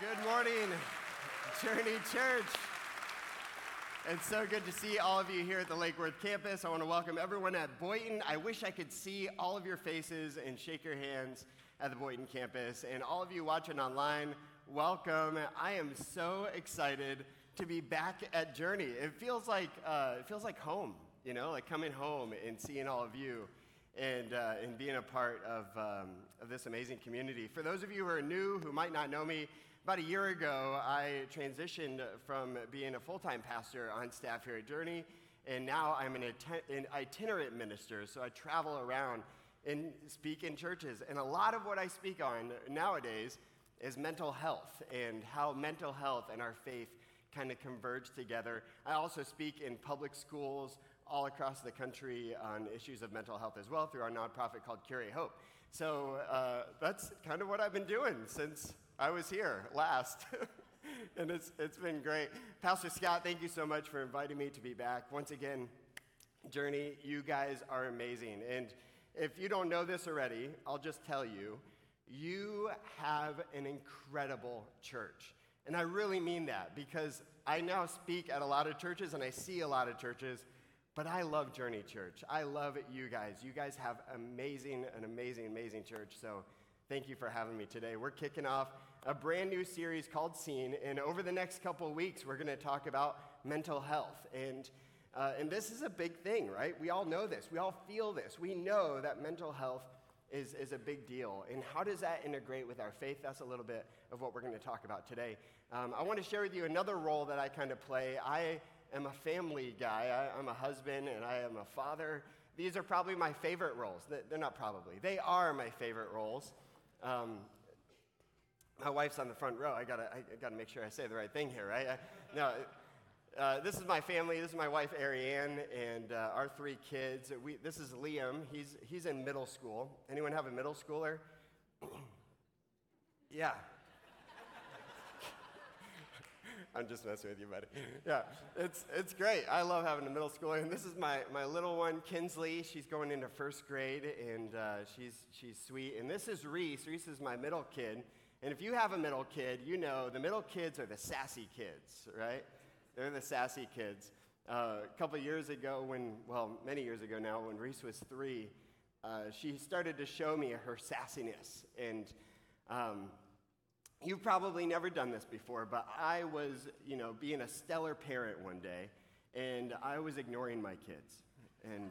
Good morning, Journey Church. It's so good to see all of you here at the Lake Worth campus. I want to welcome everyone at Boynton. I wish I could see all of your faces and shake your hands at the Boynton campus. And all of you watching online, welcome. I am so excited to be back at Journey. It feels like uh, it feels like home, you know, like coming home and seeing all of you and, uh, and being a part of, um, of this amazing community. For those of you who are new, who might not know me, about a year ago, I transitioned from being a full time pastor on staff here at Journey, and now I'm an, an itinerant minister. So I travel around and speak in churches. And a lot of what I speak on nowadays is mental health and how mental health and our faith kind of converge together. I also speak in public schools all across the country on issues of mental health as well through our nonprofit called Curate Hope. So uh, that's kind of what I've been doing since I was here last. and it's, it's been great. Pastor Scott, thank you so much for inviting me to be back. Once again, Journey, you guys are amazing. And if you don't know this already, I'll just tell you you have an incredible church. And I really mean that because I now speak at a lot of churches and I see a lot of churches, but I love Journey Church. I love you guys. You guys have amazing, an amazing, amazing church. So thank you for having me today. We're kicking off a brand new series called Seen. And over the next couple weeks, we're going to talk about mental health. And, uh, and this is a big thing, right? We all know this. We all feel this. We know that mental health is, is a big deal. And how does that integrate with our faith? That's a little bit of what we're going to talk about today. Um, I want to share with you another role that I kind of play. I am a family guy, I, I'm a husband, and I am a father. These are probably my favorite roles. They're not probably, they are my favorite roles. Um, my wife's on the front row. I gotta, I gotta make sure I say the right thing here, right? I, no, uh, this is my family. This is my wife Ariane and uh, our three kids. We, this is Liam. He's he's in middle school. Anyone have a middle schooler? yeah. I'm just messing with you, buddy. Yeah, it's, it's great. I love having a middle schooler. And this is my, my little one, Kinsley. She's going into first grade, and uh, she's, she's sweet. And this is Reese. Reese is my middle kid. And if you have a middle kid, you know the middle kids are the sassy kids, right? They're the sassy kids. Uh, a couple years ago, when, well, many years ago now, when Reese was three, uh, she started to show me her sassiness. And um, you've probably never done this before, but I was, you know, being a stellar parent one day, and I was ignoring my kids. And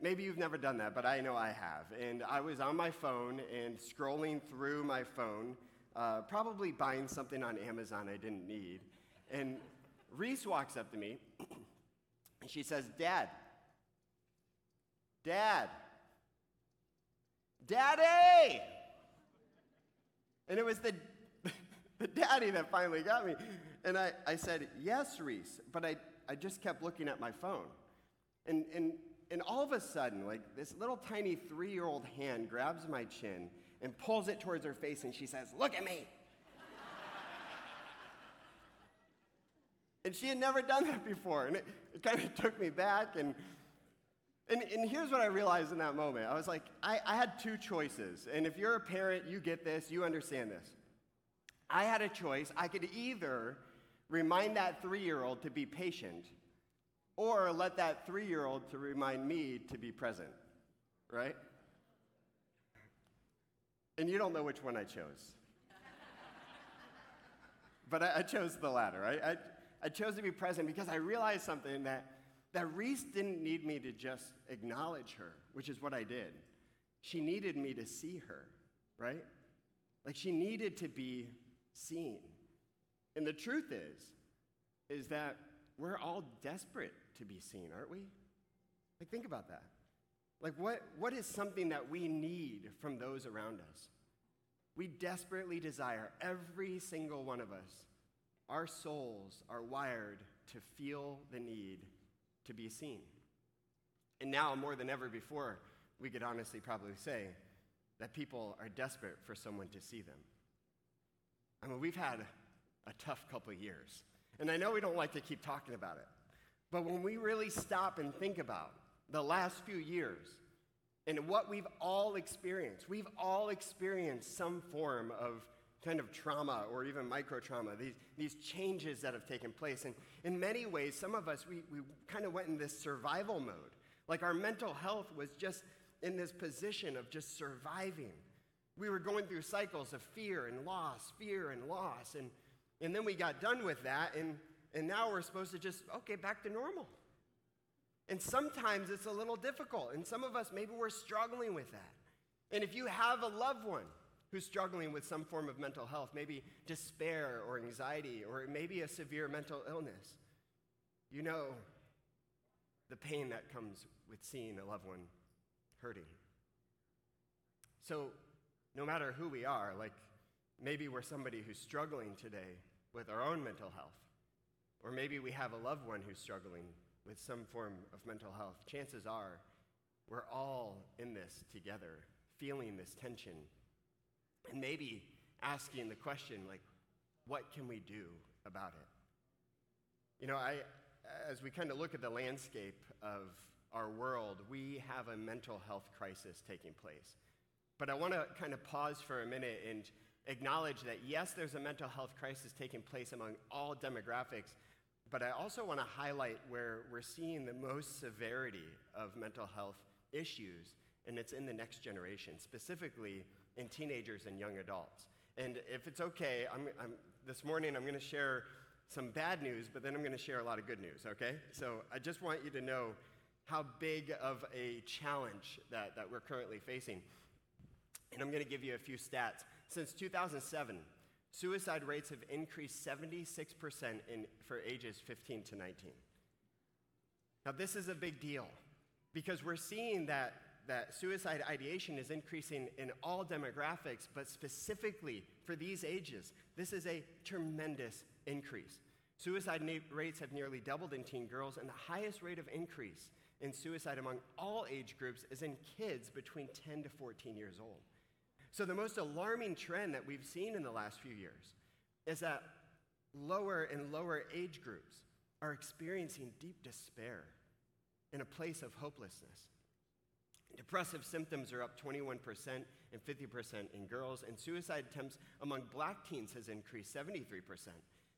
Maybe you've never done that, but I know I have. And I was on my phone and scrolling through my phone, uh, probably buying something on Amazon I didn't need. And Reese walks up to me and she says, Dad, Dad, Daddy! And it was the, the daddy that finally got me. And I, I said, Yes, Reese, but I, I just kept looking at my phone. And, and and all of a sudden, like this little tiny three year old hand grabs my chin and pulls it towards her face, and she says, Look at me. and she had never done that before. And it, it kind of took me back. And, and, and here's what I realized in that moment I was like, I, I had two choices. And if you're a parent, you get this, you understand this. I had a choice. I could either remind that three year old to be patient or let that three year old to remind me to be present, right? And you don't know which one I chose. but I, I, chose the latter. I, I, I chose to be present because I realized something that, that Reese didn't need me to just acknowledge her, which is what I did. She needed me to see her, right? Like she needed to be seen. And the truth is, is that we're all desperate to be seen, aren't we? Like, think about that. Like, what, what is something that we need from those around us? We desperately desire, every single one of us, our souls are wired to feel the need to be seen. And now, more than ever before, we could honestly probably say that people are desperate for someone to see them. I mean, we've had a tough couple years. And I know we don't like to keep talking about it. But when we really stop and think about the last few years and what we've all experienced, we've all experienced some form of kind of trauma or even micro trauma, these, these changes that have taken place. And in many ways, some of us, we, we kind of went in this survival mode. Like our mental health was just in this position of just surviving. We were going through cycles of fear and loss, fear and loss. And, and then we got done with that, and, and now we're supposed to just, okay, back to normal. And sometimes it's a little difficult. And some of us, maybe we're struggling with that. And if you have a loved one who's struggling with some form of mental health, maybe despair or anxiety, or maybe a severe mental illness, you know the pain that comes with seeing a loved one hurting. So, no matter who we are, like maybe we're somebody who's struggling today with our own mental health, or maybe we have a loved one who's struggling with some form of mental health, chances are we're all in this together, feeling this tension, and maybe asking the question, like, what can we do about it? You know, I, as we kind of look at the landscape of our world, we have a mental health crisis taking place. But I want to kind of pause for a minute and acknowledge that yes, there's a mental health crisis taking place among all demographics, but I also want to highlight where we're seeing the most severity of mental health issues, and it's in the next generation, specifically in teenagers and young adults. And if it's okay, I'm, I'm, this morning I'm going to share some bad news, but then I'm going to share a lot of good news, okay? So I just want you to know how big of a challenge that, that we're currently facing. And I'm going to give you a few stats. Since 2007, suicide rates have increased 76% in, for ages 15 to 19. Now, this is a big deal because we're seeing that, that suicide ideation is increasing in all demographics, but specifically for these ages, this is a tremendous increase. Suicide rates have nearly doubled in teen girls, and the highest rate of increase in suicide among all age groups is in kids between 10 to 14 years old. So, the most alarming trend that we've seen in the last few years is that lower and lower age groups are experiencing deep despair in a place of hopelessness. Depressive symptoms are up 21% and 50% in girls, and suicide attempts among black teens has increased 73%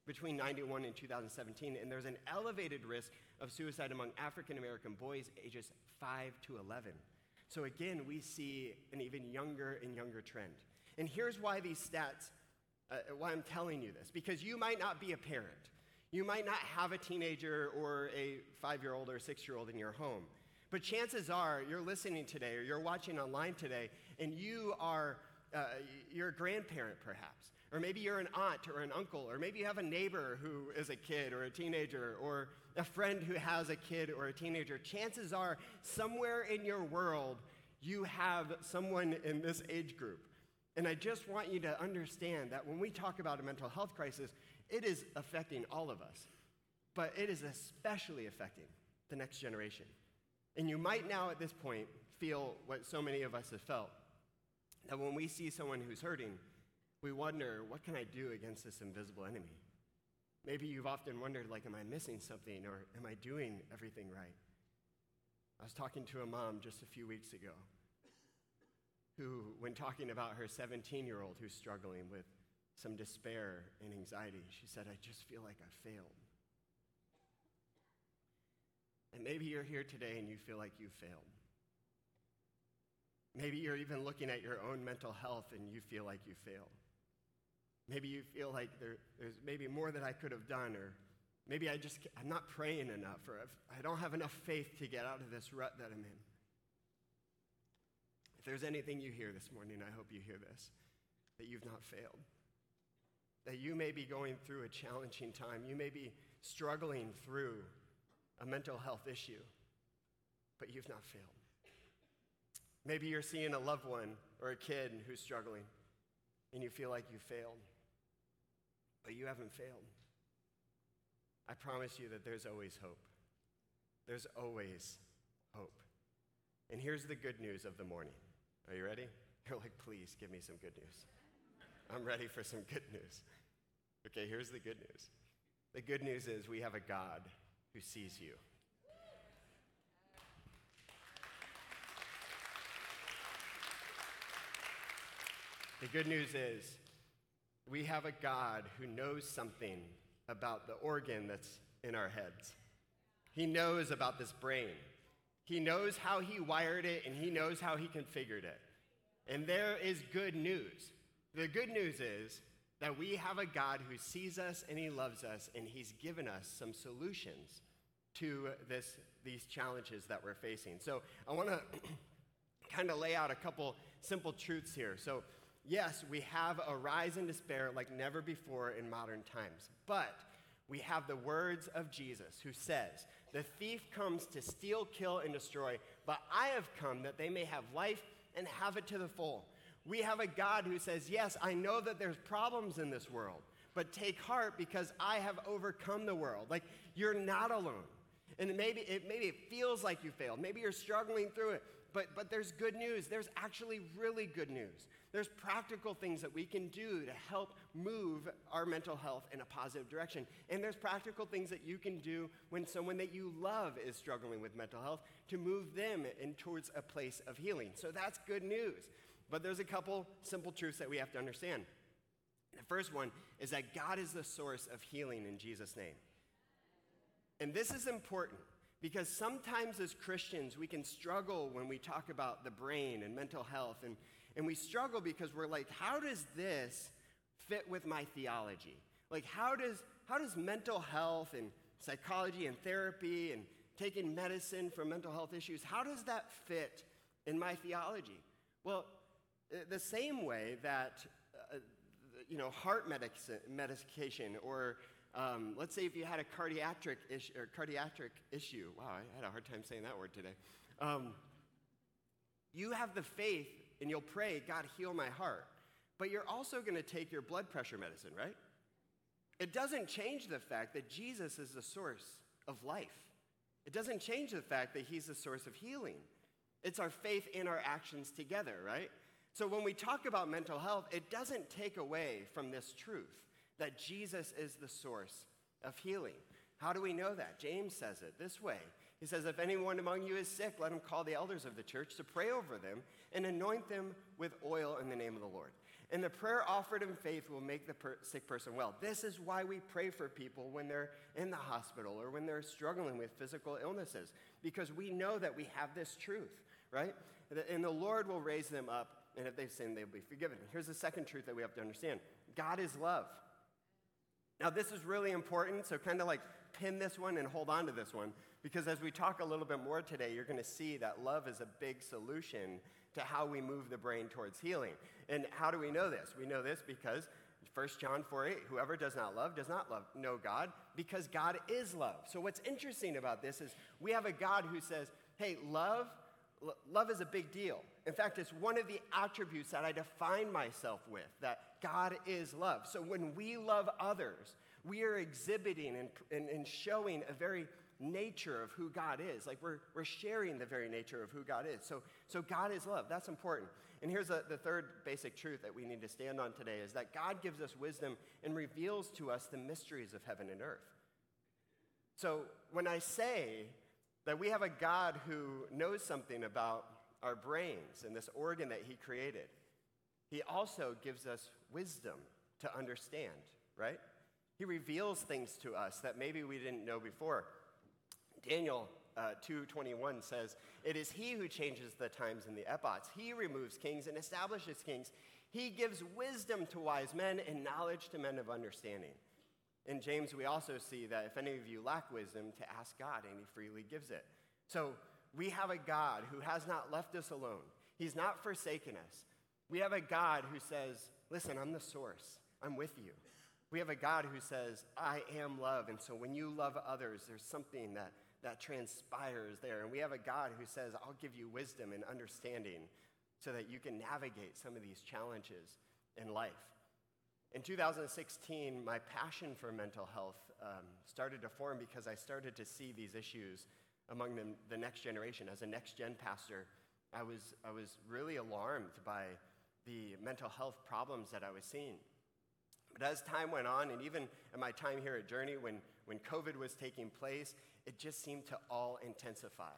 between 91 and 2017, and there's an elevated risk of suicide among African American boys ages 5 to 11. So again, we see an even younger and younger trend. And here's why these stats, uh, why I'm telling you this, because you might not be a parent. You might not have a teenager or a five year old or six year old in your home. But chances are you're listening today or you're watching online today and you are, uh, you're a grandparent perhaps. Or maybe you're an aunt or an uncle, or maybe you have a neighbor who is a kid or a teenager, or a friend who has a kid or a teenager. Chances are, somewhere in your world, you have someone in this age group. And I just want you to understand that when we talk about a mental health crisis, it is affecting all of us, but it is especially affecting the next generation. And you might now at this point feel what so many of us have felt that when we see someone who's hurting, we wonder, what can I do against this invisible enemy? Maybe you've often wondered, like, am I missing something or am I doing everything right? I was talking to a mom just a few weeks ago who, when talking about her 17 year old who's struggling with some despair and anxiety, she said, I just feel like I failed. And maybe you're here today and you feel like you failed. Maybe you're even looking at your own mental health and you feel like you failed. Maybe you feel like there, there's maybe more that I could have done, or maybe I just, I'm not praying enough, or I don't have enough faith to get out of this rut that I'm in. If there's anything you hear this morning, I hope you hear this that you've not failed. That you may be going through a challenging time. You may be struggling through a mental health issue, but you've not failed. Maybe you're seeing a loved one or a kid who's struggling and you feel like you failed but you haven't failed. I promise you that there's always hope. There's always hope. And here's the good news of the morning. Are you ready? You're like, please give me some good news. I'm ready for some good news. Okay, here's the good news. The good news is we have a God who sees you. The good news is we have a God who knows something about the organ that's in our heads. He knows about this brain. He knows how he wired it and he knows how he configured it. And there is good news. The good news is that we have a God who sees us and he loves us and he's given us some solutions to this, these challenges that we're facing. So I want to kind of lay out a couple simple truths here. So, yes, we have a rise in despair like never before in modern times, but we have the words of Jesus who says, The thief comes to steal, kill, and destroy, but I have come that they may have life and have it to the full. We have a God who says, Yes, I know that there's problems in this world, but take heart because I have overcome the world. Like, you're not alone. And maybe it, maybe it feels like you failed. Maybe you're struggling through it. But, but there's good news. There's actually really good news. There's practical things that we can do to help move our mental health in a positive direction. And there's practical things that you can do when someone that you love is struggling with mental health to move them in towards a place of healing. So that's good news. But there's a couple simple truths that we have to understand. The first one is that God is the source of healing in Jesus' name. And this is important because sometimes as Christians, we can struggle when we talk about the brain and mental health. And, and we struggle because we're like, how does this fit with my theology? Like, how does, how does mental health and psychology and therapy and taking medicine for mental health issues, how does that fit in my theology? Well, the same way that, uh, you know, heart medication or um, let's say if you had a cardiac issue, cardiac issue. Wow, I had a hard time saying that word today. Um, you have the faith and you'll pray, God, heal my heart. But you're also going to take your blood pressure medicine, right? It doesn't change the fact that Jesus is the source of life. It doesn't change the fact that he's the source of healing. It's our faith and our actions together, right? So when we talk about mental health, it doesn't take away from this truth that Jesus is the source of healing. How do we know that? James says it this way. He says, If anyone among you is sick, let him call the elders of the church to pray over them and anoint them with oil in the name of the Lord. And the prayer offered in faith will make the per- sick person well. This is why we pray for people when they're in the hospital or when they're struggling with physical illnesses, because we know that we have this truth, right? And the Lord will raise them up, and if they've sinned, they'll be forgiven. Here's the second truth that we have to understand God is love. Now, this is really important, so kind of like pin this one and hold on to this one, because as we talk a little bit more today, you're going to see that love is a big solution to how we move the brain towards healing. And how do we know this? We know this because 1 John 4 8, whoever does not love does not love, know God, because God is love. So, what's interesting about this is we have a God who says, hey, love, love is a big deal. In fact, it's one of the attributes that I define myself with, that God is love. So when we love others, we are exhibiting and, and, and, showing a very nature of who God is. Like we're, we're sharing the very nature of who God is. So, so God is love. That's important. And here's a, the third basic truth that we need to stand on today is that God gives us wisdom and reveals to us the mysteries of heaven and earth. So when I say that we have a God who knows something about our brains and this organ that he created, he also gives us wisdom to understand, right? He reveals things to us that maybe we didn't know before. Daniel uh, 2.21 says, It is he who changes the times and the epochs. He removes kings and establishes kings. He gives wisdom to wise men and knowledge to men of understanding. In James, we also see that if any of you lack wisdom, to ask God, and he freely gives it. So we have a God who has not left us alone. He's not forsaken us. We have a God who says, Listen, I'm the source, I'm with you. We have a God who says, I am love. And so when you love others, there's something that, that transpires there. And we have a God who says, I'll give you wisdom and understanding so that you can navigate some of these challenges in life. In 2016, my passion for mental health um, started to form because I started to see these issues among the, the next generation. As a next gen pastor, I was, I was really alarmed by the mental health problems that I was seeing. But as time went on, and even in my time here at Journey, when, when COVID was taking place, it just seemed to all intensify.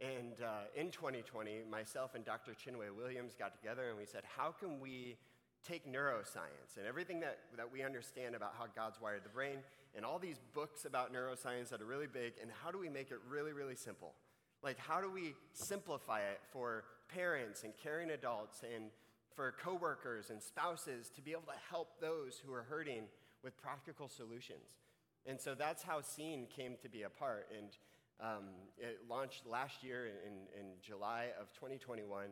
And uh, in 2020, myself and Dr. Chinwe Williams got together and we said, how can we take neuroscience and everything that, that we understand about how God's wired the brain and all these books about neuroscience that are really big, and how do we make it really, really simple? Like, how do we simplify it for parents and caring adults and for coworkers and spouses to be able to help those who are hurting with practical solutions? And so that's how Seen came to be a part. And um, it launched last year in, in July of 2021.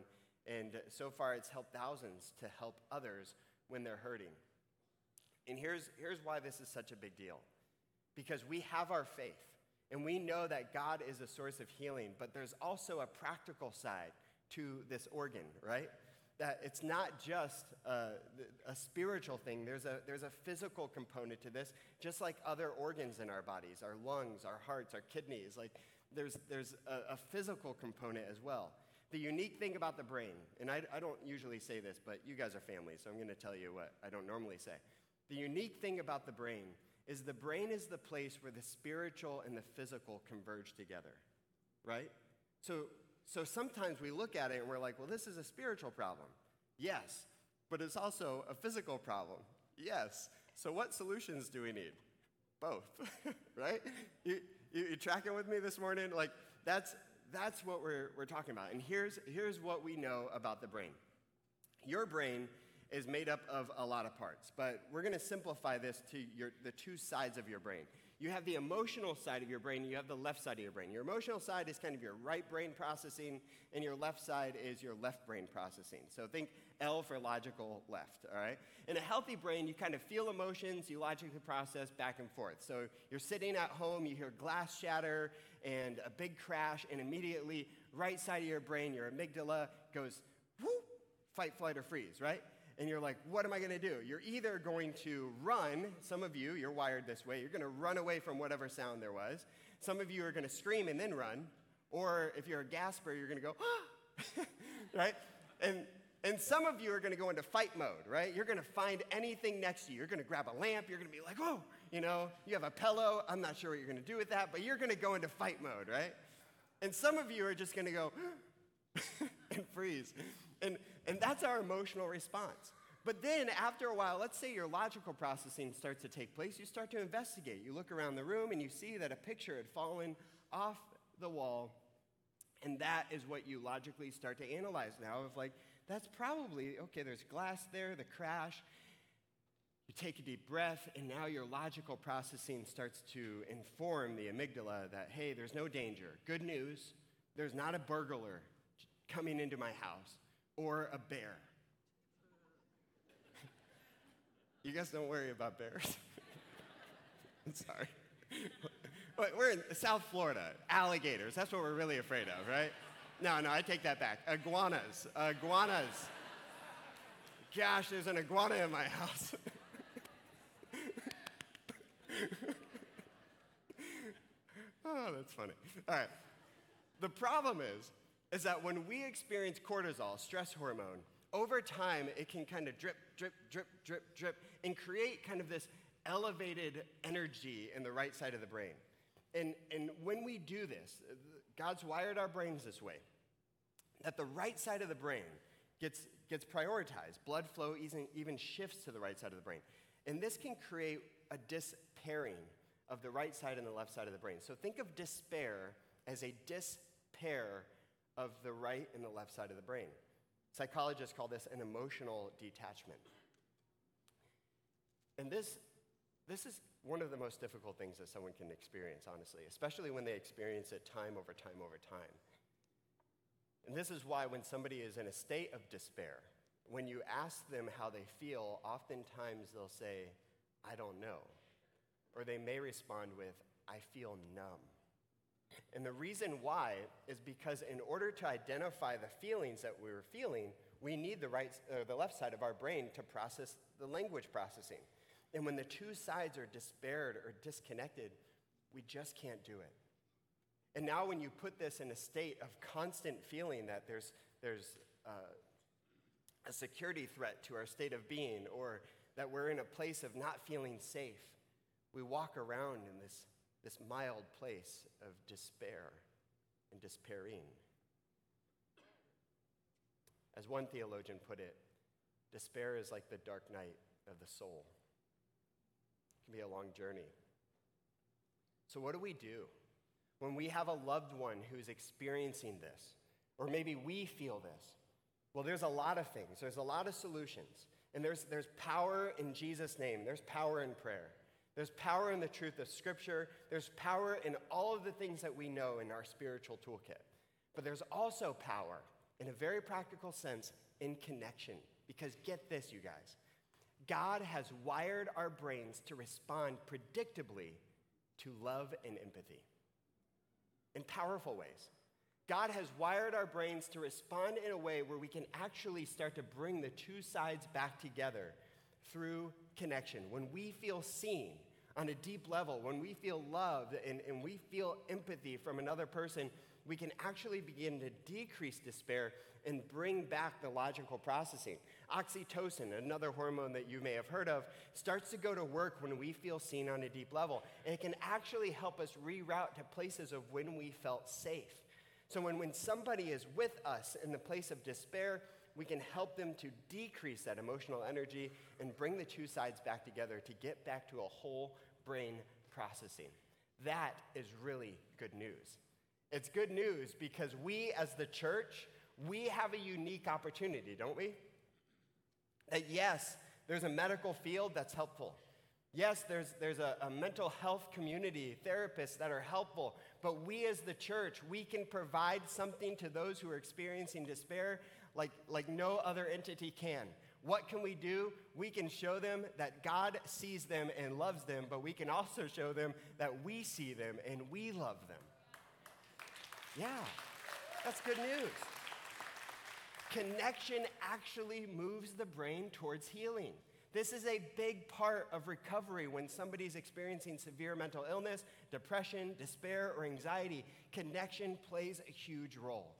And so far, it's helped thousands to help others when they're hurting. And here's, here's why this is such a big deal because we have our faith, and we know that God is a source of healing, but there's also a practical side to this organ, right? That it's not just a, a, spiritual thing, there's a, there's a physical component to this, just like other organs in our bodies, our lungs, our hearts, our kidneys. Like there's, there's a, a physical component as well. The unique thing about the brain, and I, I don't usually say this, but you guys are family, so I'm going to tell you what I don't normally say. The unique thing about the brain is the brain is the place where the spiritual and the physical converge together, right? So, so sometimes we look at it and we're like, well, this is a spiritual problem. Yes, but it's also a physical problem. Yes. So what solutions do we need? Both, right? You, you, you tracking with me this morning? Like, that's, that's what we're, we're talking about. And here's, here's what we know about the brain your brain is made up of a lot of parts, but we're going to simplify this to your, the two sides of your brain. You have the emotional side of your brain, you have the left side of your brain. Your emotional side is kind of your right brain processing, and your left side is your left brain processing. So think L for logical left, all right? In a healthy brain, you kind of feel emotions, you logically process back and forth. So you're sitting at home, you hear glass shatter and a big crash, and immediately, right side of your brain, your amygdala goes, whoop, fight, flight, or freeze, right? And you're like, what am I going to do? You're either going to run, some of you, you're wired this way, you're going to run away from whatever sound there was. Some of you are going to scream and then run. Or if you're a gasper, you're going to go, ah! right? And, and some of you are going to go into fight mode, right? You're going to find anything next to you. You're going to grab a lamp. You're going to be like, oh, you know, you have a pillow. I'm not sure what you're going to do with that, but you're going to go into fight mode, right? And some of you are just going to go and freeze. And, and that's our emotional response. But then, after a while, let's say your logical processing starts to take place, you start to investigate. You look around the room and you see that a picture had fallen off the wall, and that is what you logically start to analyze now of like, that's probably, okay, there's glass there, the crash. You take a deep breath, and now your logical processing starts to inform the amygdala that, hey, there's no danger. Good news, there's not a burglar coming into my house or a bear. you guys don't worry about bears. I'm sorry. We're in South Florida, alligators. That's what we're really afraid of, right? No, no, I take that back. Iguanas. Iguanas. Gosh, there's an iguana in my house. oh, that's funny. All right. The problem is, is that when we experience cortisol, stress hormone, over time it can kind of drip, drip, drip, drip, drip, and create kind of this elevated energy in the right side of the brain. And, and when we do this, uh, God's wired our brains this way that the right side of the brain gets, gets prioritized. Blood flow even, even shifts to the right side of the brain. And this can create a dispairing of the right side and the left side of the brain. So think of despair as a dispair of the right and the left side of the brain. Psychologists call this an emotional detachment. And this, this is one of the most difficult things that someone can experience, honestly, especially when they experience it time over time over time. And this is why, when somebody is in a state of despair, when you ask them how they feel, oftentimes they'll say, I don't know. Or they may respond with, I feel numb. And the reason why is because in order to identify the feelings that we are feeling, we need the, right, or the left side of our brain to process the language processing. And when the two sides are despaired or disconnected, we just can't do it. And now, when you put this in a state of constant feeling that there's, there's uh, a security threat to our state of being, or that we're in a place of not feeling safe, we walk around in this this mild place of despair and despairing. As one theologian put it, Despair is like the dark night of the soul. It can be a long journey. So, what do we do when we have a loved one who's experiencing this? Or maybe we feel this? Well, there's a lot of things, there's a lot of solutions. And there's, there's power in Jesus' name, there's power in prayer. There's power in the truth of Scripture. There's power in all of the things that we know in our spiritual toolkit. But there's also power, in a very practical sense, in connection. Because get this, you guys God has wired our brains to respond predictably to love and empathy in powerful ways. God has wired our brains to respond in a way where we can actually start to bring the two sides back together through connection. When we feel seen on a deep level, when we feel love and, and we feel empathy from another person, we can actually begin to decrease despair and bring back the logical processing. Oxytocin, another hormone that you may have heard of, starts to go to work when we feel seen on a deep level. And it can actually help us reroute to places of when we felt safe. So when, when somebody is with us in the place of despair, we can help them to decrease that emotional energy and bring the two sides back together to get back to a whole brain processing. That is really good news. It's good news because we as the church, we have a unique opportunity, don't we? That yes, there's a medical field that's helpful. Yes, there's, there's a, a, mental health community, therapists that are helpful, but we as the church, we can provide something to those who are experiencing despair like, like no other entity can. What can we do? We can show them that God sees them and loves them, but we can also show them that we see them and we love them. Yeah, that's good news. Connection actually moves the brain towards healing. This is a big part of recovery when somebody's experiencing severe mental illness, depression, despair, or anxiety. Connection plays a huge role.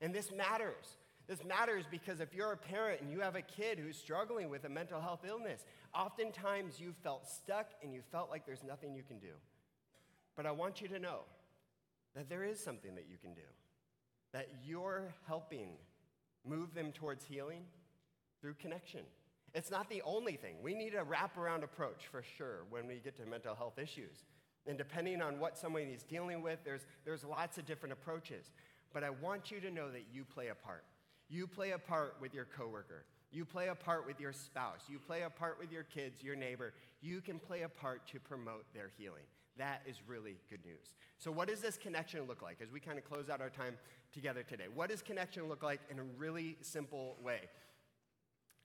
And this matters. This matters because if you're a parent and you have a kid who's struggling with a mental health illness, oftentimes you felt stuck and you felt like there's nothing you can do. But I want you to know that there is something that you can do, that you're helping move them towards healing through connection. It's not the only thing. We need a wraparound approach for sure when we get to mental health issues. And depending on what somebody is dealing with, there's, there's lots of different approaches. But I want you to know that you play a part. You play a part with your coworker. You play a part with your spouse. You play a part with your kids, your neighbor. You can play a part to promote their healing. That is really good news. So, what does this connection look like as we kind of close out our time together today? What does connection look like in a really simple way?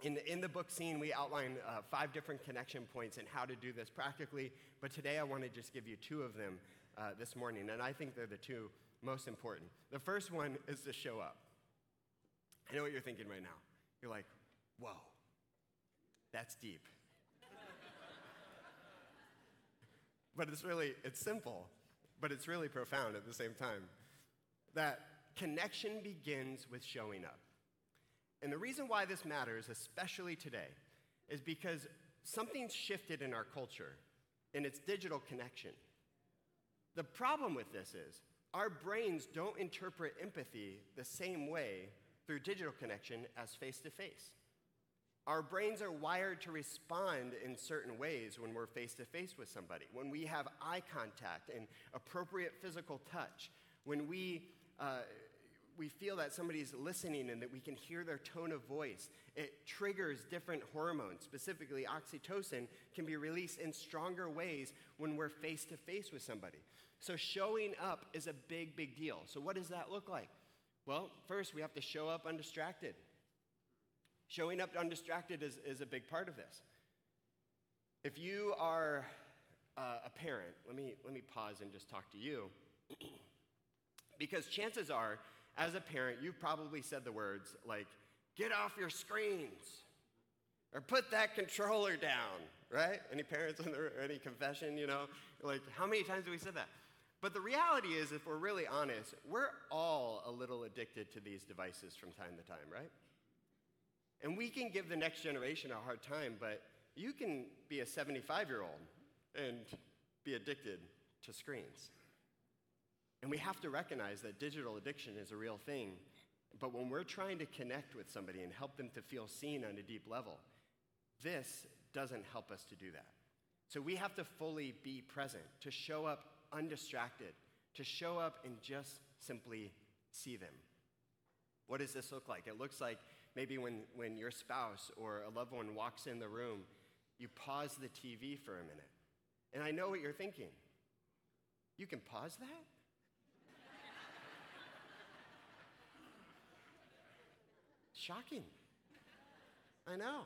In the, in the book Seen, we outline uh, five different connection points and how to do this practically, but today I want to just give you two of them uh, this morning, and I think they're the two most important. The first one is to show up. I know what you're thinking right now. You're like, whoa, that's deep. but it's really, it's simple, but it's really profound at the same time. That connection begins with showing up. And the reason why this matters, especially today, is because something's shifted in our culture, in it's digital connection. The problem with this is our brains don't interpret empathy the same way through digital connection as face to face. Our brains are wired to respond in certain ways when we're face to face with somebody, when we have eye contact and appropriate physical touch, when we uh, we feel that somebody's listening and that we can hear their tone of voice. It triggers different hormones, specifically oxytocin, can be released in stronger ways when we're face to face with somebody. So, showing up is a big, big deal. So, what does that look like? Well, first, we have to show up undistracted. Showing up undistracted is, is a big part of this. If you are uh, a parent, let me, let me pause and just talk to you. because chances are as a parent, you've probably said the words like, get off your screens, or put that controller down, right? Any parents in there, any confession, you know? Like, how many times have we said that? But the reality is, if we're really honest, we're all a little addicted to these devices from time to time, right? And we can give the next generation a hard time, but you can be a 75 year old and be addicted to screens. And we have to recognize that digital addiction is a real thing, but when we're trying to connect with somebody and help them to feel seen on a deep level, this doesn't help us to do that. So we have to fully be present, to show up undistracted, to show up and just simply see them. What does this look like? It looks like maybe when, when your spouse or a loved one walks in the room, you pause the TV for a minute. And I know what you're thinking. You can pause that? Shocking. I know.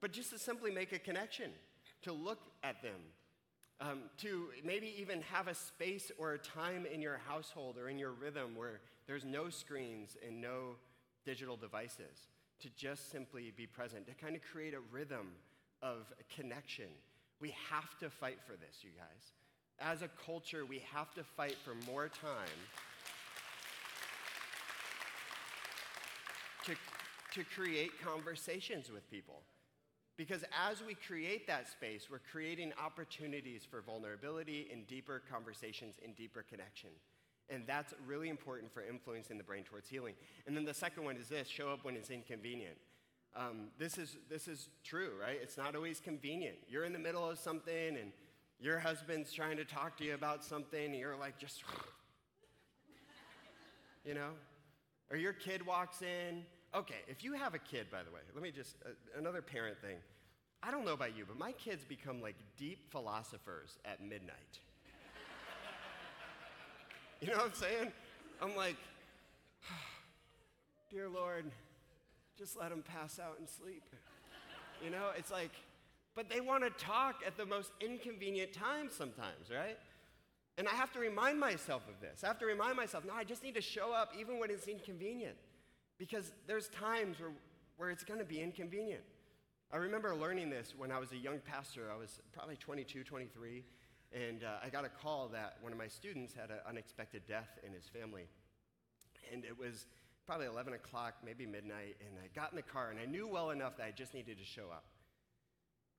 But just to simply make a connection, to look at them, um, to maybe even have a space or a time in your household or in your rhythm where there's no screens and no digital devices, to just simply be present, to kind of create a rhythm of connection. We have to fight for this, you guys. As a culture, we have to fight for more time to, to create conversations with people. Because as we create that space, we're creating opportunities for vulnerability and deeper conversations and deeper connection. And that's really important for influencing the brain towards healing. And then the second one is this show up when it's inconvenient. Um, this, is, this is true, right? It's not always convenient. You're in the middle of something and your husband's trying to talk to you about something and you're like, just, you know? Or your kid walks in. Okay, if you have a kid, by the way, let me just, uh, another parent thing. I don't know about you, but my kids become like deep philosophers at midnight. You know what I'm saying? I'm like, dear Lord, just let them pass out and sleep. You know, it's like, but they want to talk at the most inconvenient times sometimes, right? And I have to remind myself of this. I have to remind myself, no, I just need to show up even when it's inconvenient. Because there's times where, where it's going to be inconvenient. I remember learning this when I was a young pastor. I was probably 22, 23. And uh, I got a call that one of my students had an unexpected death in his family. And it was probably 11 o'clock, maybe midnight, and I got in the car, and I knew well enough that I just needed to show up.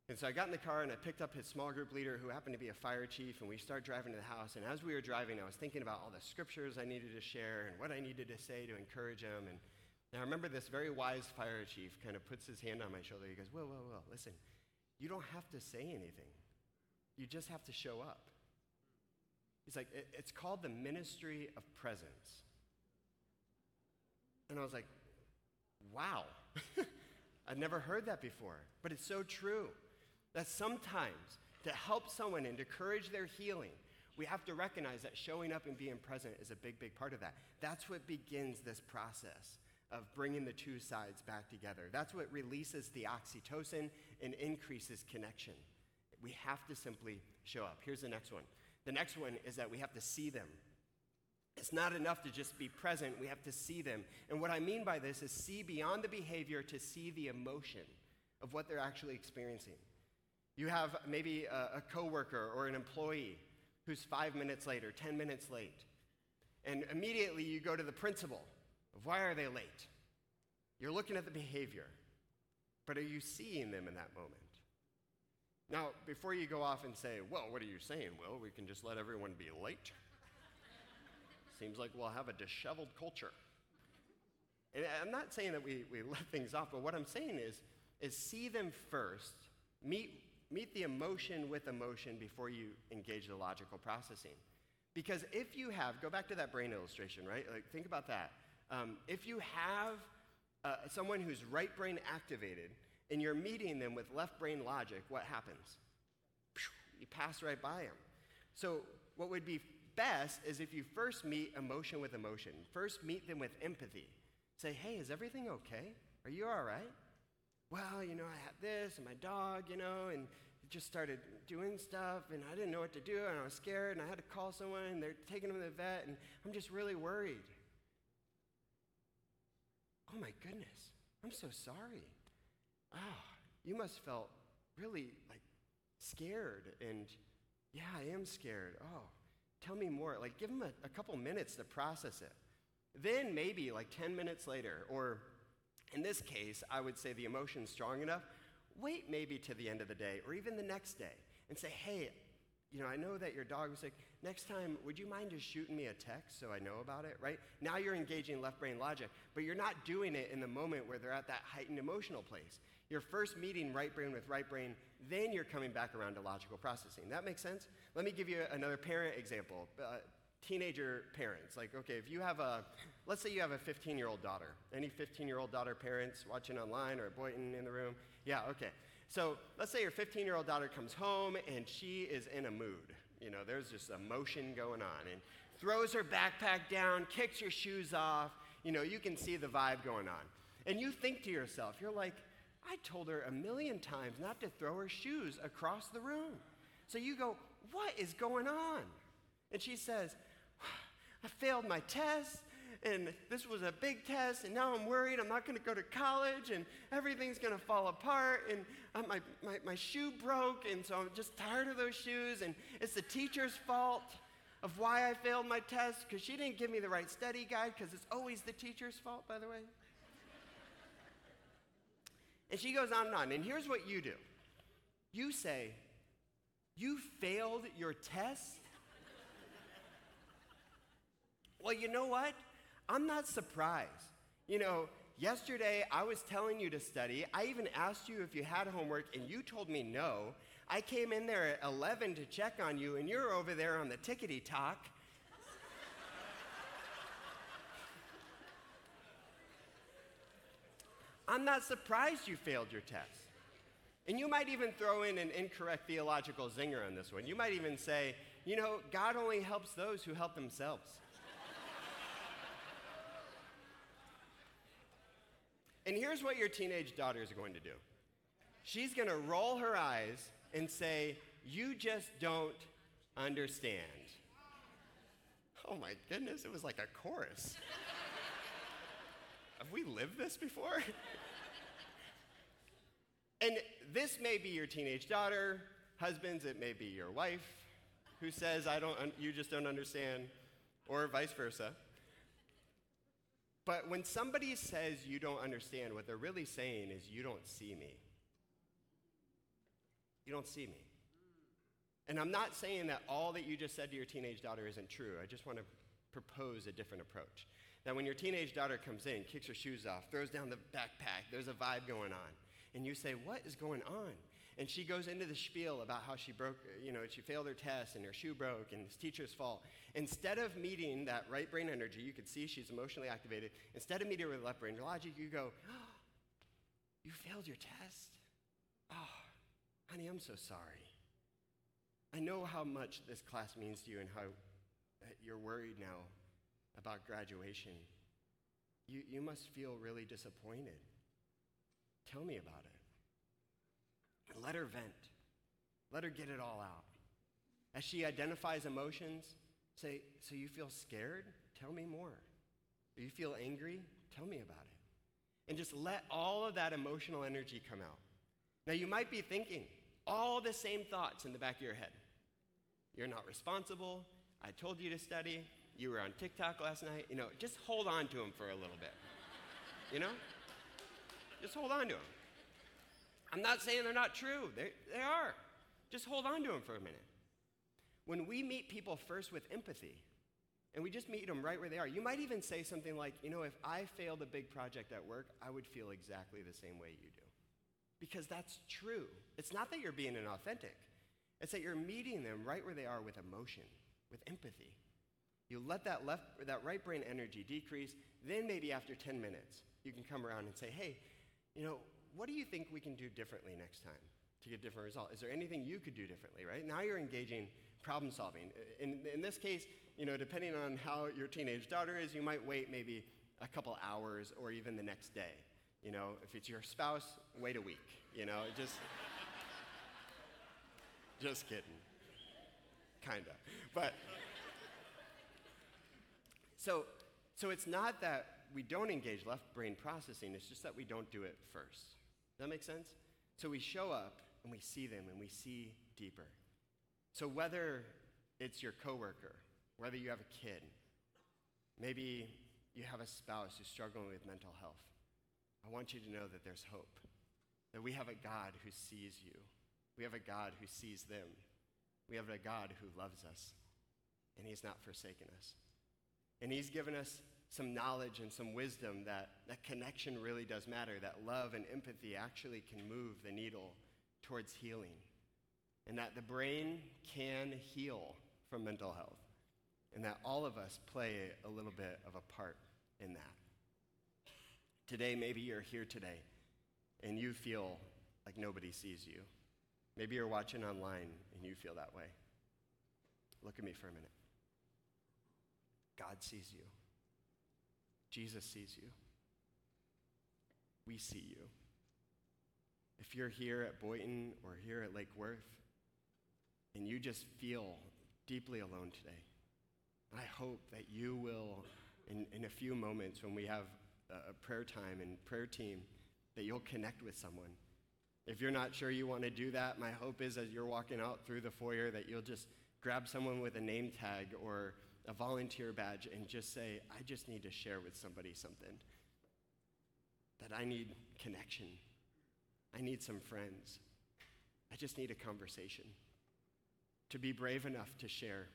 And so I got in the car and I picked up his small group leader who happened to be a fire chief, and we started driving to the house. And as we were driving, I was thinking about all the scriptures I needed to share and what I needed to say to encourage him. And, and I remember this very wise fire chief kind of puts his hand on my shoulder. He goes, Whoa, whoa, whoa, listen, you don't have to say anything. You just have to show up. He's like, it's called the ministry of presence. And I was like, wow, I've never heard that before. But it's so true that sometimes to help someone and to encourage their healing, we have to recognize that showing up and being present is a big, big part of that. That's what begins this process of bringing the two sides back together. That's what releases the oxytocin and increases connection. We have to simply show up. Here's the next one. The next one is that we have to see them. It's not enough to just be present, we have to see them. And what I mean by this is see beyond the behavior to see the emotion of what they're actually experiencing. You have maybe a, a coworker or an employee who's five minutes late or 10 minutes late. And immediately you go to the principle of why are they late? You're looking at the behavior, but are you seeing them in that moment? Now, before you go off and say, well, what are you saying, Will? We can just let everyone be late? Seems like we'll have a disheveled culture. And I'm not saying that we, we let things off, but what I'm saying is, is see them first, meet, meet the emotion with emotion before you engage the logical processing. Because if you have, go back to that brain illustration, right? Like, think about that. Um, if you have uh, someone who's right brain activated, and you're meeting them with left brain logic, what happens? You pass right by them. So, what would be best is if you first meet emotion with emotion, first meet them with empathy. Say, hey, is everything okay? Are you all right? Well, you know, I had this and my dog, you know, and just started doing stuff and I didn't know what to do and I was scared and I had to call someone and they're taking him to the vet and I'm just really worried. Oh my goodness, I'm so sorry oh, you must felt really like scared and yeah, I am scared. Oh, tell me more. Like give them a, a couple minutes to process it. Then maybe like 10 minutes later, or in this case, I would say the emotion's strong enough, wait maybe to the end of the day or even the next day and say, hey, you know, I know that your dog was like, Next time, would you mind just shooting me a text so I know about it, right? Now you're engaging left brain logic, but you're not doing it in the moment where they're at that heightened emotional place. You're first meeting right brain with right brain, then you're coming back around to logical processing. That makes sense? Let me give you another parent example. Uh, teenager parents. Like, okay, if you have a, let's say you have a 15 year old daughter. Any 15 year old daughter parents watching online or Boynton in the room? Yeah, okay. So let's say your 15 year old daughter comes home and she is in a mood. You know, there's just emotion going on and throws her backpack down, kicks your shoes off. You know, you can see the vibe going on. And you think to yourself, you're like, I told her a million times not to throw her shoes across the room. So you go, What is going on? And she says, I failed my test and this was a big test, and now I'm worried I'm not going to go to college, and everything's going to fall apart, and uh, my, my, my shoe broke, and so I'm just tired of those shoes, and it's the teacher's fault of why I failed my test, because she didn't give me the right study guide, because it's always the teacher's fault, by the way. and she goes on and on, and here's what you do you say, You failed your test? well, you know what? I'm not surprised. You know, yesterday I was telling you to study. I even asked you if you had homework, and you told me no. I came in there at 11 to check on you, and you're over there on the tickety talk. I'm not surprised you failed your test. And you might even throw in an incorrect theological zinger on this one. You might even say, you know, God only helps those who help themselves. And here's what your teenage daughter is going to do she's going to roll her eyes and say, You just don't understand. Oh my goodness, it was like a chorus. Have we lived this before? and this may be your teenage daughter, husbands, it may be your wife who says, I don't, you just don't understand, or vice versa. But when somebody says you don't understand, what they're really saying is you don't see me. You don't see me. And I'm not saying that all that you just said to your teenage daughter isn't true. I just want to propose a different approach. That when your teenage daughter comes in, kicks her shoes off, throws down the backpack, there's a vibe going on, and you say, What is going on? And she goes into the spiel about how she broke, you know, she failed her test and her shoe broke and it's teacher's fault. Instead of meeting that right brain energy, you could see she's emotionally activated. Instead of meeting her with the left brain logic, you go, oh, You failed your test? Oh, honey, I'm so sorry. I know how much this class means to you and how uh, you're worried now about graduation. You, you must feel really disappointed. Tell me about it. Let her vent. Let her get it all out. As she identifies emotions, say, So you feel scared? Tell me more. Do you feel angry? Tell me about it. And just let all of that emotional energy come out. Now, you might be thinking all the same thoughts in the back of your head. You're not responsible. I told you to study. You were on TikTok last night. You know, just hold on to them for a little bit. You know? Just hold on to them. I'm not saying they're not true, they, they are. Just hold on to them for a minute. When we meet people first with empathy, and we just meet them right where they are, you might even say something like, you know, if I failed a big project at work, I would feel exactly the same way you do. Because that's true. It's not that you're being inauthentic, it's that you're meeting them right where they are with emotion, with empathy. You let that left that right brain energy decrease, then maybe after 10 minutes, you can come around and say, hey, you know, what do you think we can do differently next time to get a different result? Is there anything you could do differently, right? Now you're engaging problem solving. In, in this case, you know, depending on how your teenage daughter is, you might wait maybe a couple hours or even the next day. You know, if it's your spouse, wait a week. You know, just, just kidding. Kinda. But, so, so it's not that we don't engage left brain processing, it's just that we don't do it first. That make sense? So we show up and we see them and we see deeper. So whether it's your coworker, whether you have a kid, maybe you have a spouse who's struggling with mental health, I want you to know that there's hope. That we have a God who sees you. We have a God who sees them. We have a God who loves us, and He's not forsaken us. And He's given us some knowledge and some wisdom that, that connection really does matter, that love and empathy actually can move the needle towards healing, and that the brain can heal from mental health, and that all of us play a little bit of a part in that. Today, maybe you're here today and you feel like nobody sees you. Maybe you're watching online and you feel that way. Look at me for a minute. God sees you. Jesus sees you. We see you. If you're here at Boynton or here at Lake Worth and you just feel deeply alone today, I hope that you will, in, in a few moments when we have a prayer time and prayer team, that you'll connect with someone. If you're not sure you want to do that, my hope is as you're walking out through the foyer that you'll just grab someone with a name tag or a volunteer badge and just say, I just need to share with somebody something. That I need connection. I need some friends. I just need a conversation. To be brave enough to share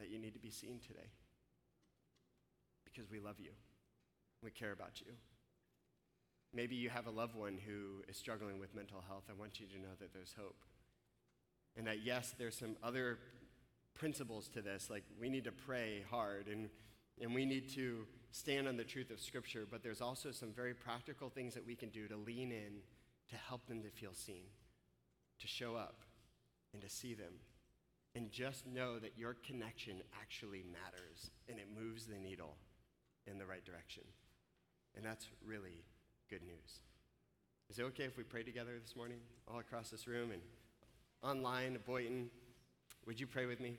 that you need to be seen today. Because we love you. We care about you. Maybe you have a loved one who is struggling with mental health. I want you to know that there's hope. And that, yes, there's some other principles to this, like we need to pray hard and, and we need to stand on the truth of Scripture, but there's also some very practical things that we can do to lean in to help them to feel seen, to show up, and to see them. And just know that your connection actually matters and it moves the needle in the right direction. And that's really good news. Is it okay if we pray together this morning, all across this room and online at Boynton? Would you pray with me?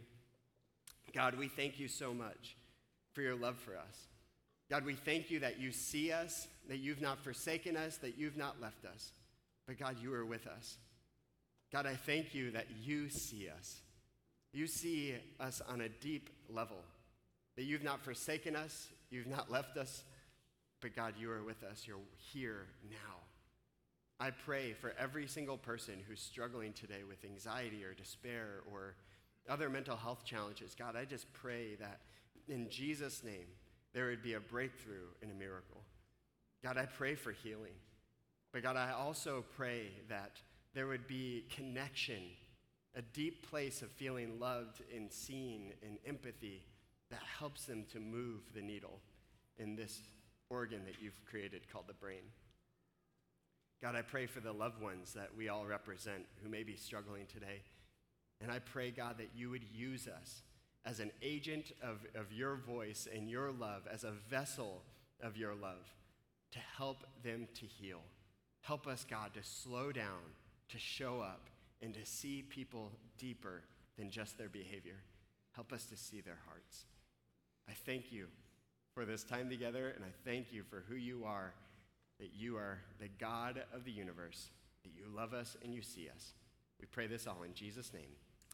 God, we thank you so much for your love for us. God, we thank you that you see us, that you've not forsaken us, that you've not left us. But God, you are with us. God, I thank you that you see us. You see us on a deep level, that you've not forsaken us, you've not left us, but God, you are with us. You're here now. I pray for every single person who's struggling today with anxiety or despair or other mental health challenges. God, I just pray that in Jesus' name, there would be a breakthrough and a miracle. God, I pray for healing. But God, I also pray that there would be connection, a deep place of feeling loved and seen and empathy that helps them to move the needle in this organ that you've created called the brain. God, I pray for the loved ones that we all represent who may be struggling today. And I pray, God, that you would use us as an agent of, of your voice and your love, as a vessel of your love, to help them to heal. Help us, God, to slow down, to show up, and to see people deeper than just their behavior. Help us to see their hearts. I thank you for this time together, and I thank you for who you are, that you are the God of the universe, that you love us and you see us. We pray this all in Jesus' name.